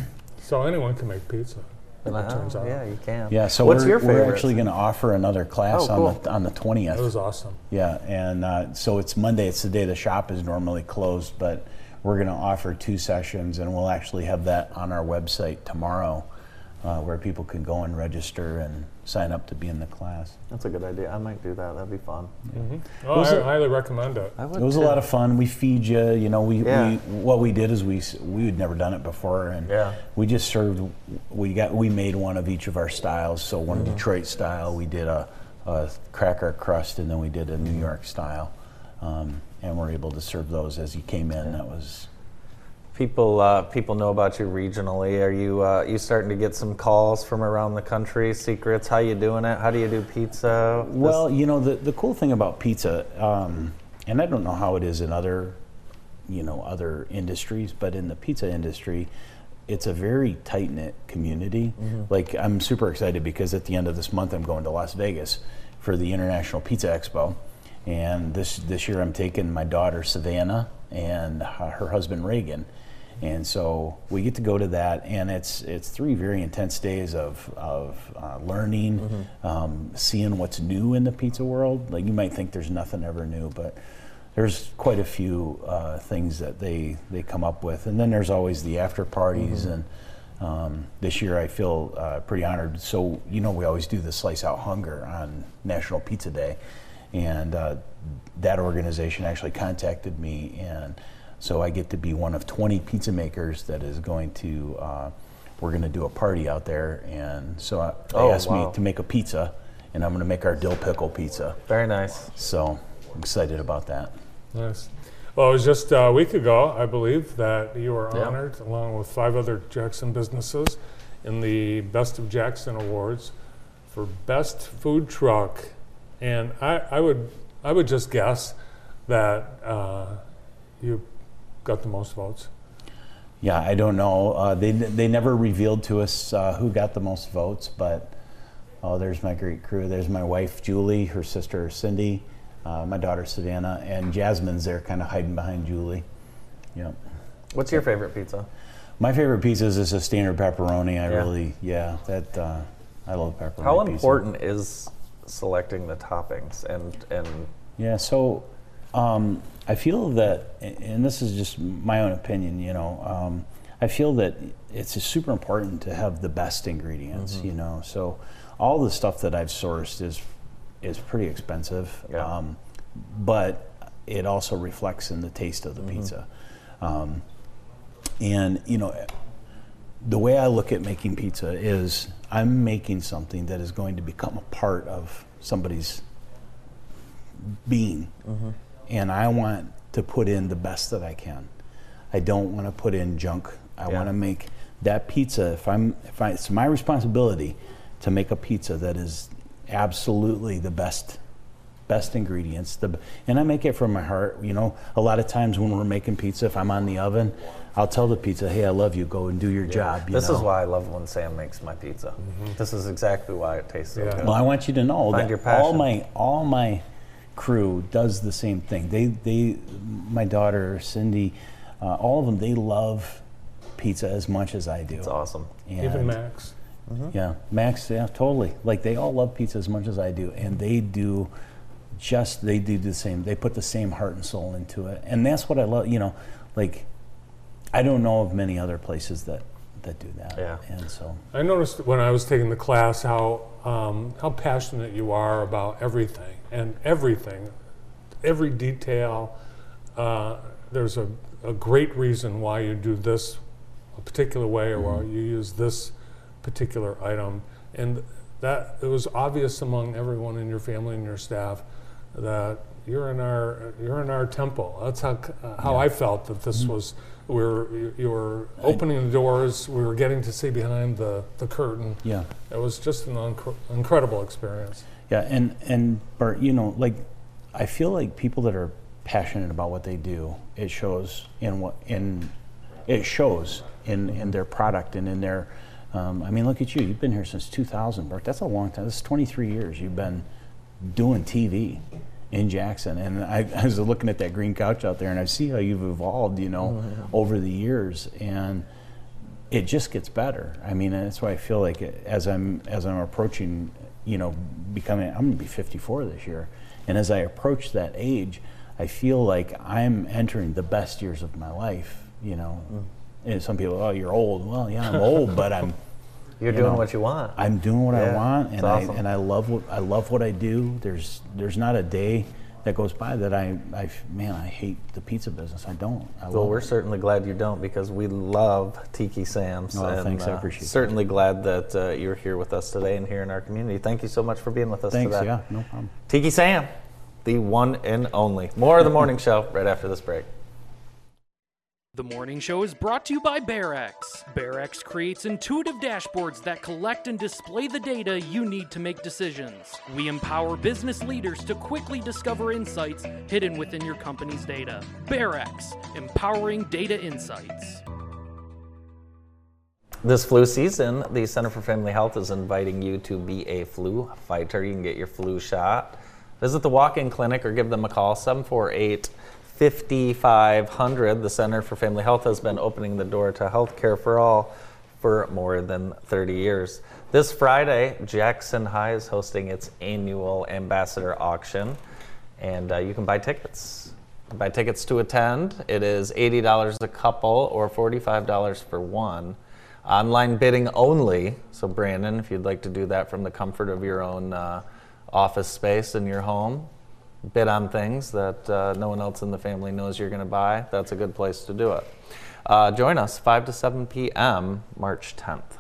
So anyone can make pizza. It turns out. Yeah, you can. Yeah, so What's we're, your we're actually going to offer another class Oh, on the on the twentieth. It was awesome. Yeah, and uh, so it's Monday. It's the day the shop is normally closed, but we're going to offer two sessions, and we'll actually have that on our website tomorrow. Uh, where people can go and register and sign up to be in the class. That's a good idea. I might do that. That'd be fun. Oh, Was I it- highly recommend it. I It would was a lot of fun. We feed you. You know, we, Yeah. we what we did is we we had never done it before, and Yeah. we just served. We got we made one of each of our styles. So one Mm-hmm. Detroit style, we did a, a cracker crust, and then we did a Mm-hmm. New York style, um, and we're able to serve those as you came in. That was People, uh, people know about you regionally. Are you, uh, you starting to get some calls from around the country? Secrets? How you doing it? How do you do pizza? This- Well, you know, the, the cool thing about pizza, um, and I don't know how it is in other, you know, other industries, but in the pizza industry, it's a very tight knit community. Like, I'm super excited because at the end of this month, I'm going to Las Vegas for the International Pizza Expo. And this, this year, I'm taking my daughter, Savannah, and her her husband, Reagan. And so we get to go to that, and it's it's three very intense days of of uh, learning, um, seeing what's new in the pizza world. Like you might think there's nothing ever new, but there's quite a few uh, things that they they come up with, and then there's always the after parties. And um, this year I feel uh, pretty honored. So you know we always do the Slice Out Hunger on National Pizza Day, and uh, that organization actually contacted me and. So I get to be one of 20 pizza makers that is going to. Uh, we're going to do a party out there, and so I, they Oh, asked wow. me to make a pizza, and I'm going to make our dill pickle pizza. Very nice. So I'm excited about that. Nice. Well, it was just a week ago, I believe, that you were Yeah. honored, along with five other Jackson businesses, in the Best of Jackson Awards for Best Food Truck. And I, I would, I would just guess that uh, you got the most votes. Yeah, I don't know. Uh, they they never revealed to us uh, who got the most votes, but oh, there's my great crew. There's my wife Julie, her sister Cindy, uh, my daughter Savannah, and Jasmine's there, kind of hiding behind Julie. Yep. What's your favorite pizza? My favorite pizza is just a standard pepperoni. I Yeah. really, yeah, that uh, I love pepperoni. How pizza. important is selecting the toppings and and Yeah, so um, I feel that, and this is just my own opinion, you know, um, I feel that it's super important to have the best ingredients, Mm-hmm. you know. So all the stuff that I've sourced is is pretty expensive, Yeah. um, but it also reflects in the taste of the Mm-hmm. pizza. Um, and you know, the way I look at making pizza is I'm making something that is going to become a part of somebody's being. And I want to put in the best that I can. I don't want to put in junk. I Yeah. want to make that pizza. If I'm, if I, it's my responsibility to make a pizza that is absolutely the best, best ingredients. The, and I make it from my heart. You know, a lot of times when we're making pizza, if I'm on the oven, I'll tell the pizza, "Hey, I love you. Go and do your job." You this know? is why I love when Sam makes my pizza. Mm-hmm. This is exactly why it tastes so Yeah. good. Well, I want you to know Find that your all my all my crew does the same thing. They they my daughter Cindy, uh, all of them they love pizza as much as I do. It's awesome. And- Even Max. Yeah, Max. Yeah, totally. Like they all love pizza as much as I do, and they do just they do the same. They put the same heart and soul into it, and that's what I love. You know, like I don't know of many other places that that do that. Yeah. and so I noticed when I was taking the class how um, how passionate you are about everything and everything, every detail. Uh, there's a, a great reason why you do this a particular way or why you use this particular item, and that it was obvious among everyone in your family and your staff that you're in our you're in our temple. That's how uh, how I felt that this was. We were you- you were opening the doors. We were getting to see behind the, the curtain. yeah. It was just an unc- incredible experience. Yeah, and and Bert, you know, like I feel like people that are passionate about what they do, it shows in what in it shows in in their product and in their. Um, I mean, look at you. You've been here since 2000, Bert. That's a long time. That's 23 years. You've been doing TV in Jackson, and I, I was looking at that green couch out there, and I see how you've evolved, you know, over the years, and it just gets better. I mean, that's why I feel like it, as I'm as I'm approaching, you know, becoming I'm going to be 54 this year, and as I approach that age, I feel like I'm entering the best years of my life. You know, hmm. and some people, oh, you're old. Well, yeah, I'm old, but I'm You're you doing know, what you want. I'm doing what Yeah, I want, and awesome. I and I love what I love what I do. There's there's not a day that goes by that I, I man I hate the pizza business. I don't. I Well, we're it. certainly glad you don't because we love Tiki Sam's. Oh, and, thanks, I uh, appreciate that. Certainly glad that uh, you're here with us today and here in our community. Thank you so much for being with us Thanks. today. Yeah, no problem. Tiki Sam, the one and only. More of the morning show right after this break. The morning show is brought to you by BearX. BearX creates intuitive dashboards that collect and display the data you need to make decisions. We empower business leaders to quickly discover insights hidden within your company's data. BearX, empowering data insights. This flu season, the Center for Family Health is inviting you to be a flu fighter. You can get your flu shot. Visit the walk in clinic or give them a call 748 5500. The Center for Family Health has been opening the door to health care for all for more than 30 years. This Friday, Jackson High is hosting its annual ambassador auction, and uh, you can buy tickets. Buy tickets to attend. It is $80 a couple or $45 for one. Online bidding only. So, Brandon, if you'd like to do that from the comfort of your own uh, office space in your home, bid on things that uh, no one else in the family knows you're going to buy, that's a good place to do it. Uh, join us 5 to 7 p.m. March 10th.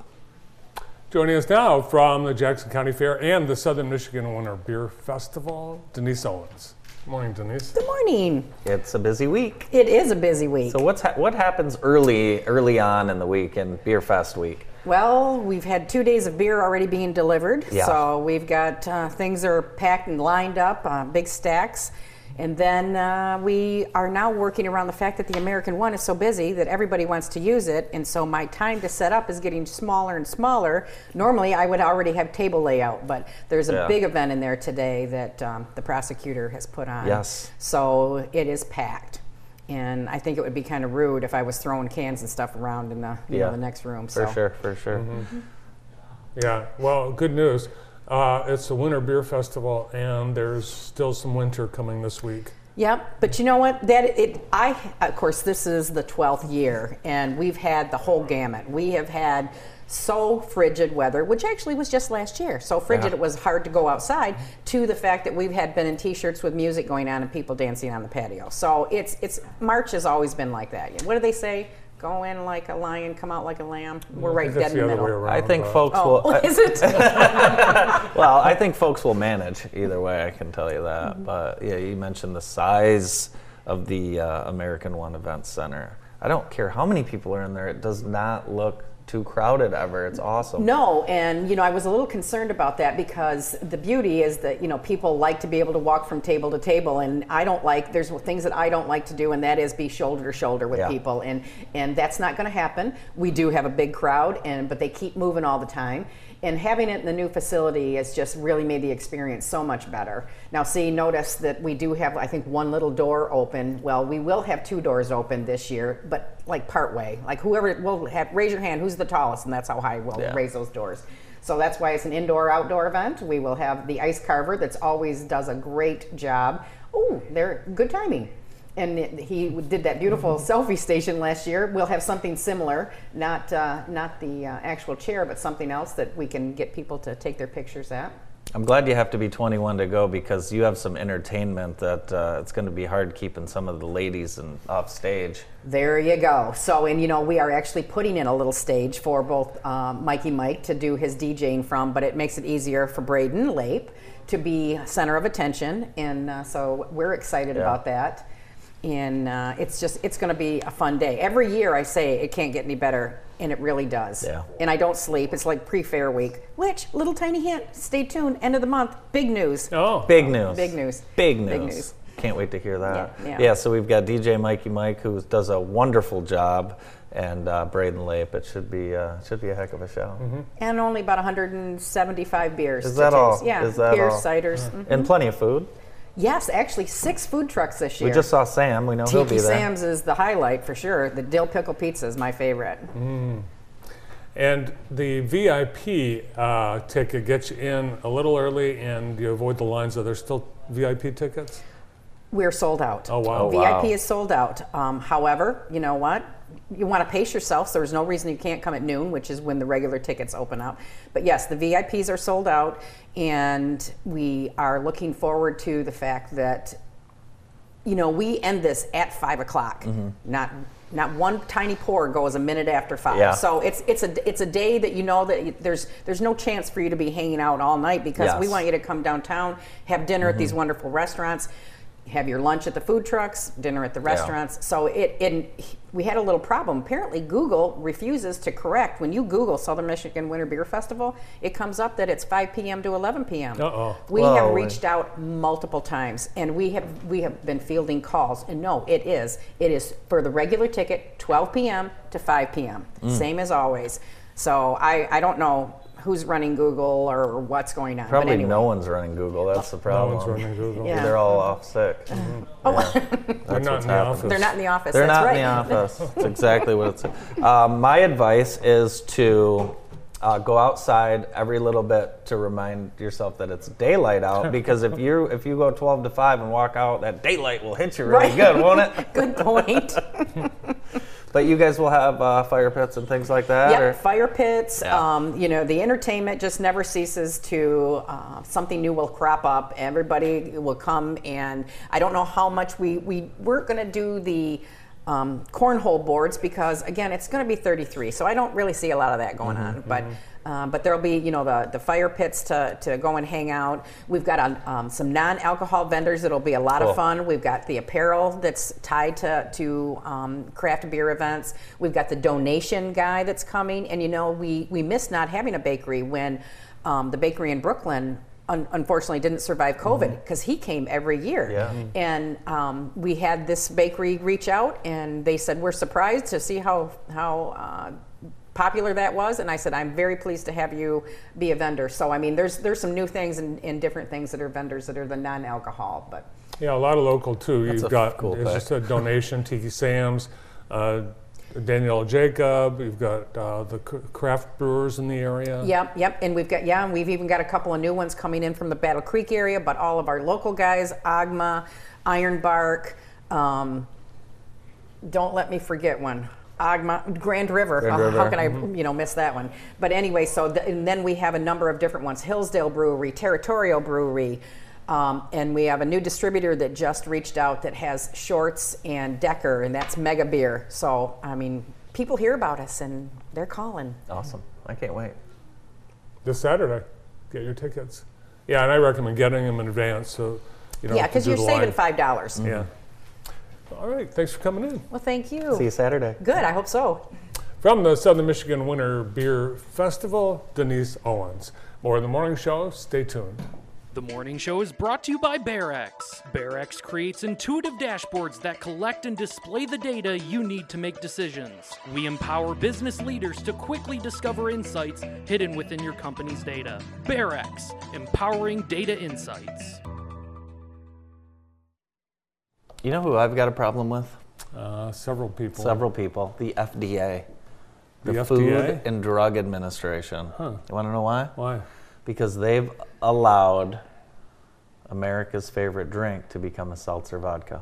Joining us now from the Jackson County Fair and the Southern Michigan Winter Beer Festival, Denise Owens. Good Morning, Denise. Good morning. It's a busy week. It is a busy week. So what's ha- what happens early early on in the week in Beer Fest week? Well, we've had two days of beer already being delivered. Yeah. So we've got uh, things are packed and lined up, uh, big stacks. And then uh, we are now working around the fact that the American one is so busy that everybody wants to use it. And so my time to set up is getting smaller and smaller. Normally I would already have table layout, but there's a Yeah. big event in there today that um, the prosecutor has put on. Yes. So it is packed. And I think it would be kind of rude if I was throwing cans and stuff around in the, you Yeah. know, the next room. For so. sure, for sure. Yeah, well, good news. Uh, it's the Winter Beer Festival, and there's still some winter coming this week. Yep, but you know what? That it, I of course this is the twelfth year, and we've had the whole gamut. We have had so frigid weather, which actually was just last year. So frigid Yeah. it was hard to go outside. To the fact that we've had been in t-shirts with music going on and people dancing on the patio. So it's it's March has always been like that. What do they say? Go in like a lion, come out like a lamb. We're right I think dead in the the other way middle. around. I think but- folks Oh, will. is it? well, I think folks will manage either way. I can tell you that. Mm-hmm. But yeah, you mentioned the size of the uh, American One Event Center. I don't care how many people are in there. It does not look too crowded ever. It's awesome. No, and you know, I was a little concerned about that because the beauty is that you know people like to be able to walk from table to table, and I don't like. There's things that I don't like to do, and that is be shoulder to shoulder with Yeah. people, and and that's not going to happen. We do have a big crowd, and but they keep moving all the time. And having it in the new facility has just really made the experience so much better. Now, see, notice that we do have, I think, one little door open. Well, we will have two doors open this year, but like part way. Like whoever will have, raise your hand, who's the tallest, and that's how high we'll Yeah. raise those doors. So that's why it's an indoor outdoor event. We will have the ice carver that's always does a great job. Oh, they're good timing. And it- he did that beautiful selfie station last year. We'll have something similar, not uh, not the uh, actual chair, but something else that we can get people to take their pictures at. I'm glad you have to be 21 to go because you have some entertainment that uh, it's going to be hard keeping some of the ladies and off stage. There you go. So, and you know, we are actually putting in a little stage for both um, Mikey Mike to do his DJing from, but it makes it easier for Braden Lape to be center of attention, and uh, so we're excited Yeah. about that. And uh, it's just, it's going to be a fun day. Every year I say it can't get any better, and it really does. Yeah. And I don't sleep. It's like pre-fair week. Which little tiny hint? Stay tuned. End of the month. Big news. Oh, Big news. Big news. Big news. Big news. Can't wait to hear that. Yeah, yeah. so we've got DJ Mikey Mike who does a wonderful job, and uh, Braden Lape. It should be uh, should be a heck of a show. And only about 175 beers. Is to that all? Yeah. Is that beers, all? ciders. mhm. And plenty of food. Yes, actually, six food trucks this year. We just saw Sam. We know he'll be there. Sam's is the highlight for sure. The dill pickle pizza is my favorite. And the VIP uh, ticket gets you in a little early, and you avoid the lines. Are there still VIP tickets? We're sold out. Oh, wow. Oh, VIP wow. is sold out. Um, however, you know what? You want to pace yourself, so there's no reason you can't come at noon, which is when the regular tickets open up. But yes, the VIPs are sold out, and we are looking forward to the fact that, you know, we end this at five o'clock. Mm-hmm. Not not one tiny pour goes a minute after five. Yeah. So it's it's a it's a day that you know that there's there's no chance for you to be hanging out all night because we want you to come downtown, have dinner at these wonderful restaurants, have your lunch at the food trucks, dinner at the restaurants. So it, it we had a little problem. Apparently, Google refuses to correct when you Google Southern Michigan Winter Beer Festival. It comes up that it's 5 p.m. to 11 p.m. Uh-oh. We Whoa. have reached out multiple times, and we have we have been fielding calls. And no, it is it is for the regular ticket, 12 p.m. to 5 p.m. Mm. Same as always. So I I don't know who's running Google or what's going on. but Probably anyway. no one's running Google. That's the problem. No problem. one's running Google. Yeah. They're all off sick. Oh, They're not in the happening. office. they're not in the office. They're That's not right. in the office. That's exactly what it's. Um, my advice is to uh, go outside every little bit to remind yourself that it's daylight out. Because if you if you go 12 to 5 and walk out, that daylight will hit you really Right. good, won't it? Good point. But you guys will have uh, fire pits and things like that. Yep, or- fire pits. Yeah. Um, you know, the entertainment just never ceases to. Uh, something new will crop up. Everybody will come, and I don't know how much we we we're going to do the. Um, cornhole boards because again it's going to be 33 so i don't really see a lot of that going Mm-hmm, on but uh, but there'll be you know the, the fire pits to, to go and hang out. We've got a, um, some non-alcohol vendors It'll be a lot Cool. of fun. We've got the apparel that's tied to, to um, craft beer events. We've got the donation guy that's coming and you know we, we miss not having a bakery when um, the bakery in brooklyn un- unfortunately didn't survive covid because he came every year Yeah. And um, we had this bakery reach out and they said we're surprised to see how how uh, popular that was and i said i'm very pleased to have you be a vendor so i mean there's there's some new things and, and different things that are vendors that are the non-alcohol but Yeah, a lot of local too. That's You've a got cool it's pick. just a donation, Tiki Sam's, uh, Danielle Jacob. You've got uh, the craft brewers in the area. Yep, yep, and we've got yeah, and we've even got a couple of new ones coming in from the Battle Creek area. But all of our local guys, Agma, Ironbark, um, don't let me forget one. Agma, Grand River. Grand How River. can I, you know, miss that one? But anyway, so th- and then we have a number of different ones: Hillsdale Brewery, Territorial Brewery, um, and we have a new distributor that just reached out that has Shorts and Decker, and that's Mega Beer. So I mean, people hear about us and they're calling. Awesome. I can't wait. This Saturday, get your tickets. Yeah, and I recommend getting them in advance so you don't Yeah, because you're saving line. five dollars. Yeah. All right, thanks for coming in. Well, thank you. See you Saturday. Good. I hope so. From the Southern Michigan Winter Beer Festival, Denise Owens. More in the morning show. Stay tuned. The morning show is brought to you by BearX. BearX creates intuitive dashboards that collect and display the data you need to make decisions. We empower business leaders to quickly discover insights hidden within your company's data. BearX, empowering data insights. You know who I've got a problem with? Uh, several people. Several people. The FDA. The, The Food FDA? and Drug Administration. Huh. You want to know why? Why? Because they've allowed America's favorite drink to become a seltzer vodka.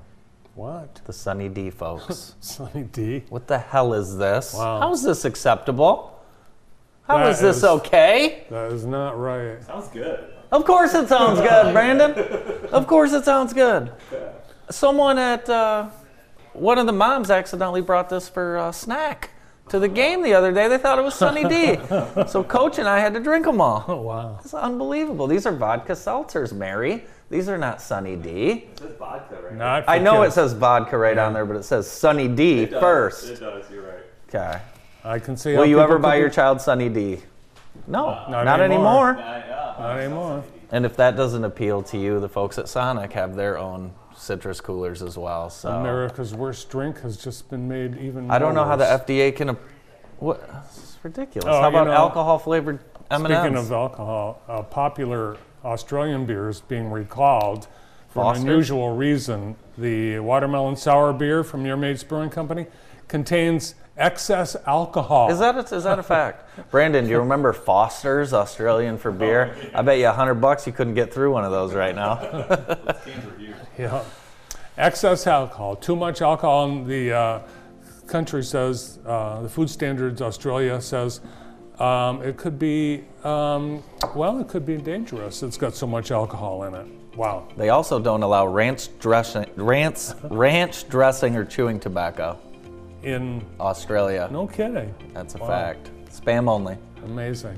What? The Sunny D folks. Sunny D. what the hell is this? Wow. How is this acceptable? How That is this is- okay? That is not right. Sounds good. Of course it sounds good, Brandon. Of course it sounds good. Someone at uh, one of the moms accidentally brought this for a snack to the game the other day. They thought it was Sunny D. so coach and I had to drink them all. Oh, wow. It's unbelievable. These are vodka seltzers, Mary. These are not Sunny D. It says vodka Not for I know it says vodka right on there, but it says Sunny D first. It does, you're right. Okay. I can see. Will you ever buy be- your child Sunny D? No, uh, Not not, anymore. anymore. Not anymore. And if that doesn't appeal to you, the folks at Sonic have their own citrus coolers as well. So America's worst drink has just been made even. I don't know more how the. FDA can. ap- What? It's ridiculous. Oh, how you about know, alcohol flavored M&Ms? Speaking of alcohol, a popular Australian beer is being recalled for Foster's? an unusual reason. The watermelon sour beer from Your Maid's Brewing Company contains excess alcohol. is that a, is that a fact? Brandon, do you remember Foster's Australian for beer? I bet you a hundred bucks you couldn't get through one of those right now. Yeah. excess alcohol, too much alcohol, and the uh, country says, uh, the Food Standards Australia says, um, it could be, um, well, it could be dangerous. It's got so much alcohol in it. Wow. They also don't allow ranch dressing, ranch, ranch dressing or chewing tobacco. In Australia. no kidding. That's a Wow. fact. Spam only. Amazing.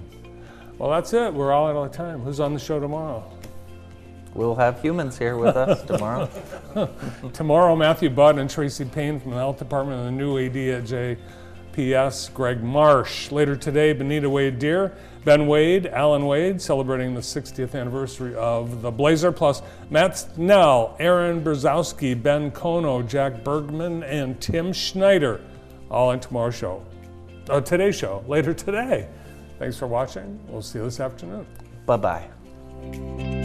Well, that's it. We're all out of time. Who's on the show tomorrow? We'll have humans here with us tomorrow. Tomorrow, Matthew Budd and Tracy Payne from the Health Department and the new AD at JPS, Greg Marsh. Later today, Benita Wade Deer, Ben Wade, Alan Wade, celebrating the 60th anniversary of the Blazer, plus Matt Snell, Aaron Brzezowski, Ben Kono, Jack Bergman, and Tim Schneider, all on tomorrow's show. Uh, today's show, later today. Thanks for watching. We'll see you this afternoon. bye bye.